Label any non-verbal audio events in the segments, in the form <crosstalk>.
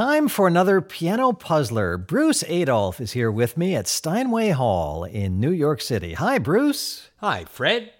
time for another piano puzzler. Bruce Adolphe is here with me at Steinway Hall in New York City. Hi, Bruce. Hi, Fred.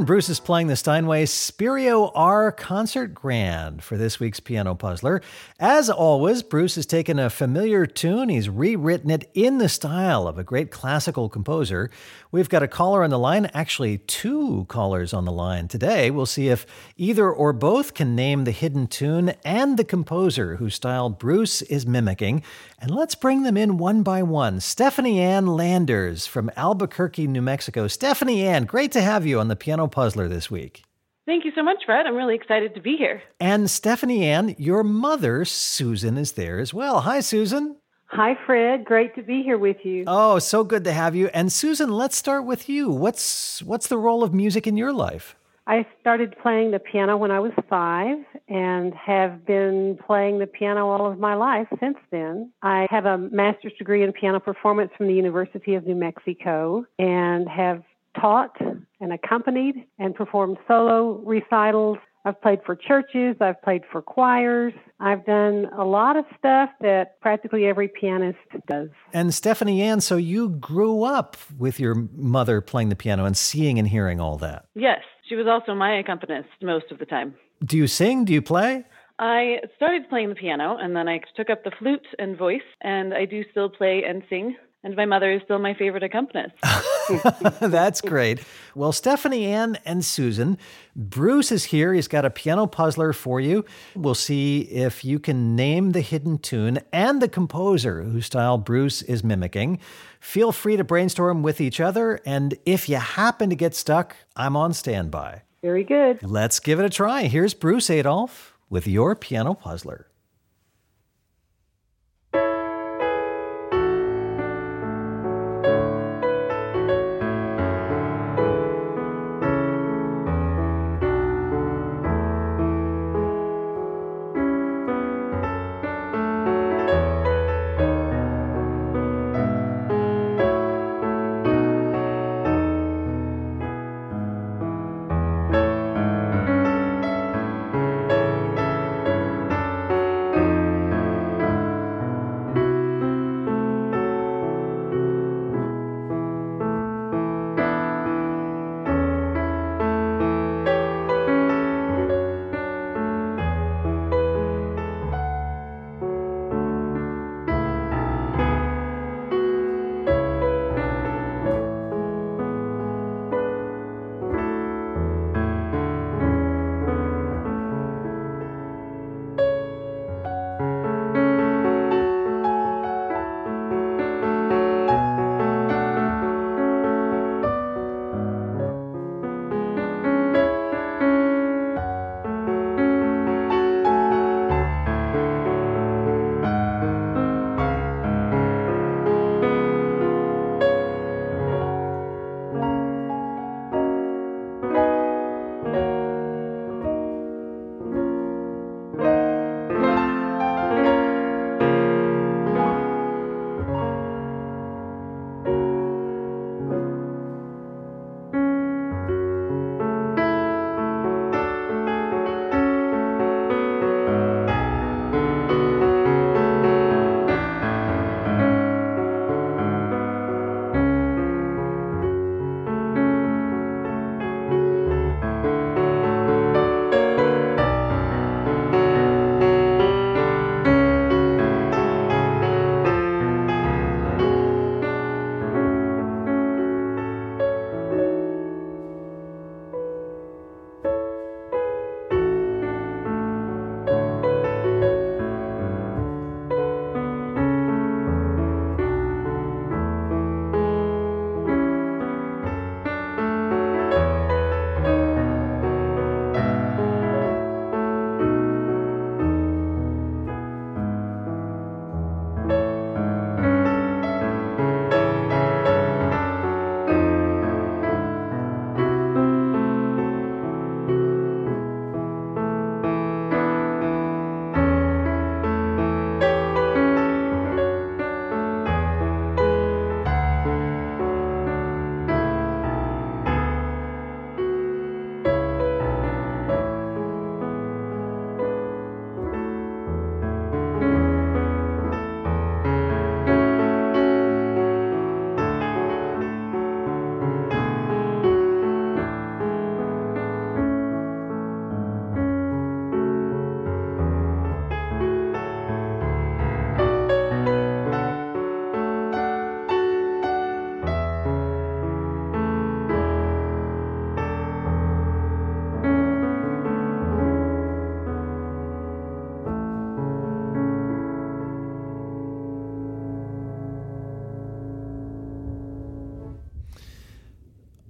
And Bruce is playing the Steinway Spirio R Concert Grand for this week's Piano Puzzler. As always, Bruce has taken a familiar tune, he's rewritten it in the style of a great classical composer. We've got a caller on the line, actually, two callers on the line today. We'll see if either or both can name the hidden tune and the composer whose style Bruce is mimicking. And let's bring them in one by one. Stephanie Ann Landers from Albuquerque, New Mexico. Stephanie Ann, great to have you on the Piano Puzzler this week. Thank you so much, Fred. I'm really excited to be here. And Stephanie Ann, your mother, Susan, is there as well. Hi, Susan. Hi, Fred. Great to be here with you. Oh, so good to have you. And Susan, let's start with you. What's what's the role of music in your life? I started playing the piano when I was five and have been playing the piano all of my life since then. I have a master's degree in piano performance from the University of New Mexico and have taught and accompanied and performed solo recitals I've played for churches, I've played for choirs. I've done a lot of stuff that practically every pianist does. And Stephanie Ann, so you grew up with your mother playing the piano and seeing and hearing all that. Yes, she was also my accompanist most of the time. Do you sing? Do you play? I started playing the piano and then I took up the flute and voice, and I do still play and sing. And my mother is still my favorite accompanist. <laughs> <laughs> That's great. Well, Stephanie Ann and Susan, Bruce is here. He's got a piano puzzler for you. We'll see if you can name the hidden tune and the composer whose style Bruce is mimicking. Feel free to brainstorm with each other. And if you happen to get stuck, I'm on standby. Very good. Let's give it a try. Here's Bruce Adolphe with your piano puzzler.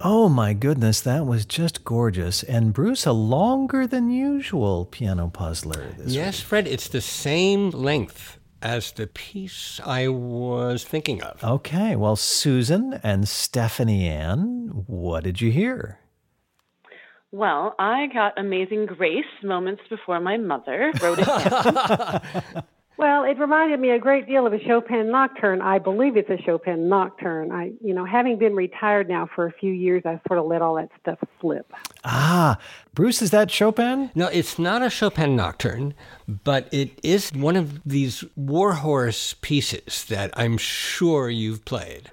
Oh my goodness, that was just gorgeous. And Bruce, a longer than usual piano puzzler. yes, week. Fred, it's the same length as the piece I was thinking of. Okay, well, Susan and Stephanie Ann, what did you hear? Well, I got Amazing Grace moments before my mother wrote it down. <laughs> <laughs> Well, it reminded me a great deal of a Chopin nocturne. I believe it's a Chopin nocturne. I, you know, having been retired now for a few years, I sort of let all that stuff slip. Ah, Bruce, is that Chopin? No, it's not a Chopin nocturne, but it is one of these warhorse pieces that I'm sure you've played.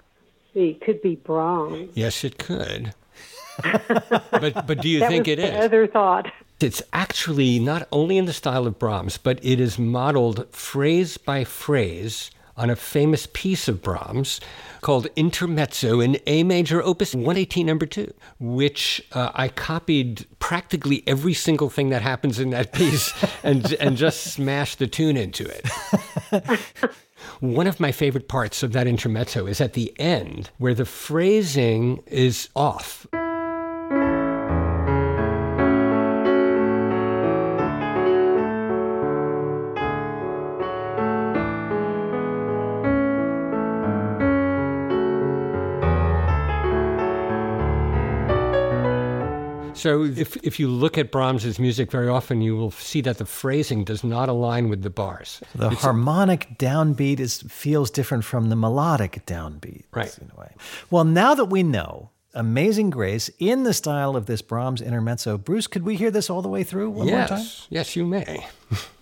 It could be Brahms. Yes, it could. <laughs> but but do you that think was it the? Other thought. It's actually not only in the style of Brahms, but it is modeled phrase by phrase on a famous piece of Brahms called Intermezzo in A major, Opus 118, number two, which uh, I copied practically every single thing that happens in that piece <laughs> and, and just smashed the tune into it. <laughs> One of my favorite parts of that intermezzo is at the end, where the phrasing is off. So if, if you look at Brahms's music very often, you will see that the phrasing does not align with the bars. The It's- harmonic downbeat is feels different from the melodic downbeat. Right. In a way. Well, now that we know Amazing Grace in the style of this Brahms intermezzo, Bruce, could we hear this all the way through one more time? yes, yes, you may. <laughs>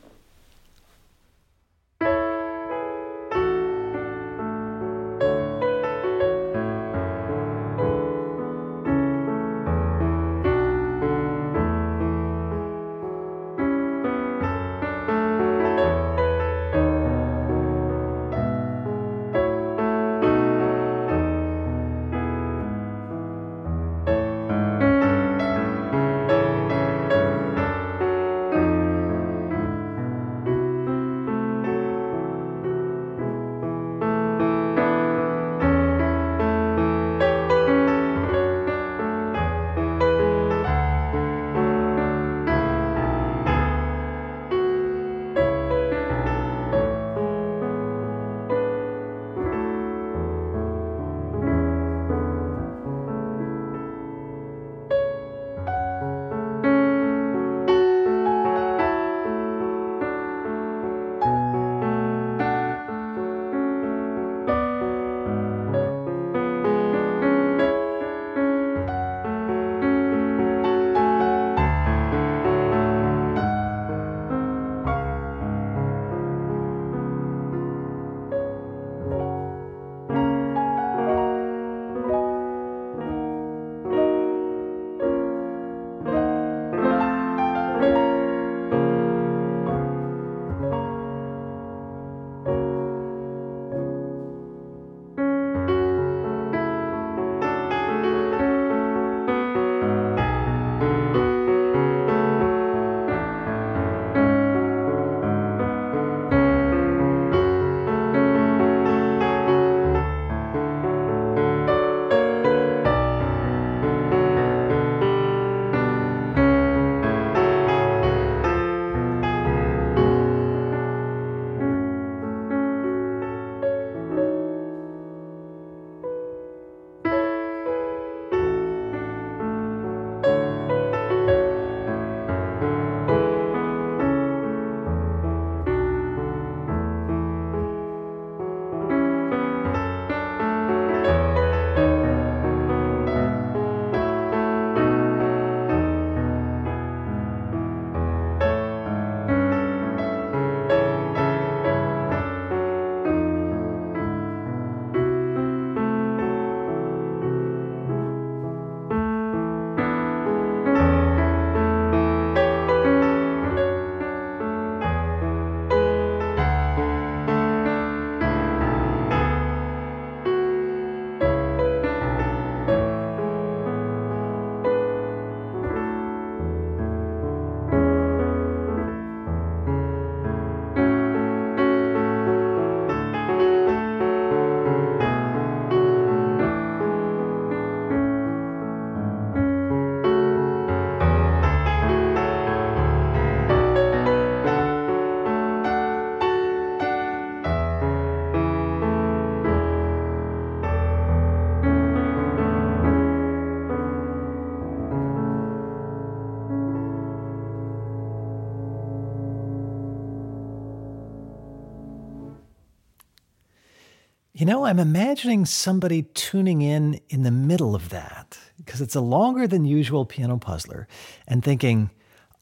You know, I'm imagining somebody tuning in in the middle of that because it's a longer than usual piano puzzler and thinking,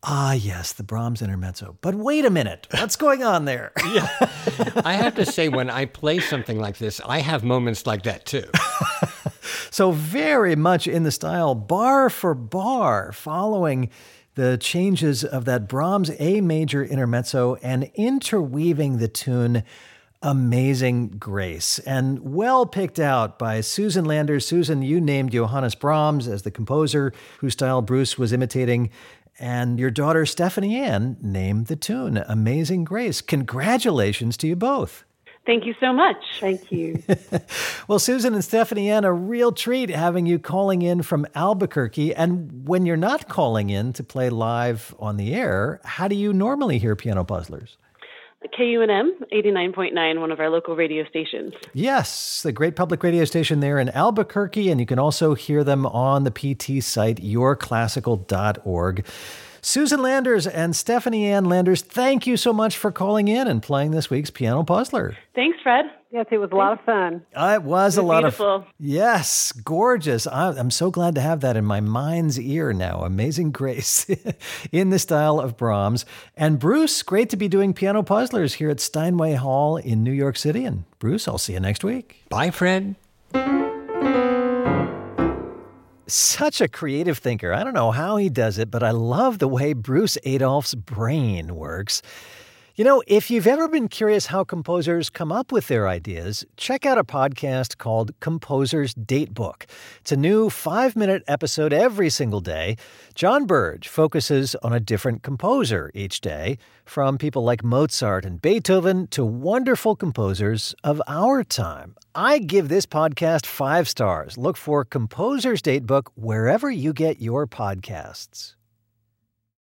ah, yes, the Brahms intermezzo. But wait a minute, what's going on there? <laughs> yeah. I have to say, when I play something like this, I have moments like that too. <laughs> so, very much in the style, bar for bar, following the changes of that Brahms A major intermezzo and interweaving the tune Amazing Grace, and well picked out by Susan Landers. Susan, you named Johannes Brahms as the composer whose style Bruce was imitating, and your daughter Stephanie Ann named the tune Amazing Grace. Congratulations to you both. Thank you so much. Thank you. <laughs> well, Susan and Stephanie Ann, a real treat having you calling in from Albuquerque. And when you're not calling in to play live on the air, how do you normally hear piano puzzlers? KUNM 89.9, one of our local radio stations. Yes, the great public radio station there in Albuquerque. And you can also hear them on the PT site, yourclassical.org. Susan Landers and Stephanie Ann Landers, thank you so much for calling in and playing this week's Piano Puzzler. Thanks, Fred. Yes, it was a lot of fun. Uh, it was, it was a lot of beautiful. of Yes, gorgeous. I, am so glad to have that in my mind's ear now. Amazing Grace <laughs> in the style of Brahms. And Bruce, great to be doing Piano Puzzlers here at Steinway Hall in New York City. And Bruce, I'll see you next week. Bye, Fred such a creative thinker. I don't know how he does it, but I love the way Bruce Adolphe's brain works. You know, if you've ever been curious how composers come up with their ideas, check out a podcast called Composer's Datebook. It's a new five minute episode every single day. John Burge focuses on a different composer each day, from people like Mozart and Beethoven to wonderful composers of our time. I give this podcast five stars. Look for Composer's Datebook wherever you get your podcasts.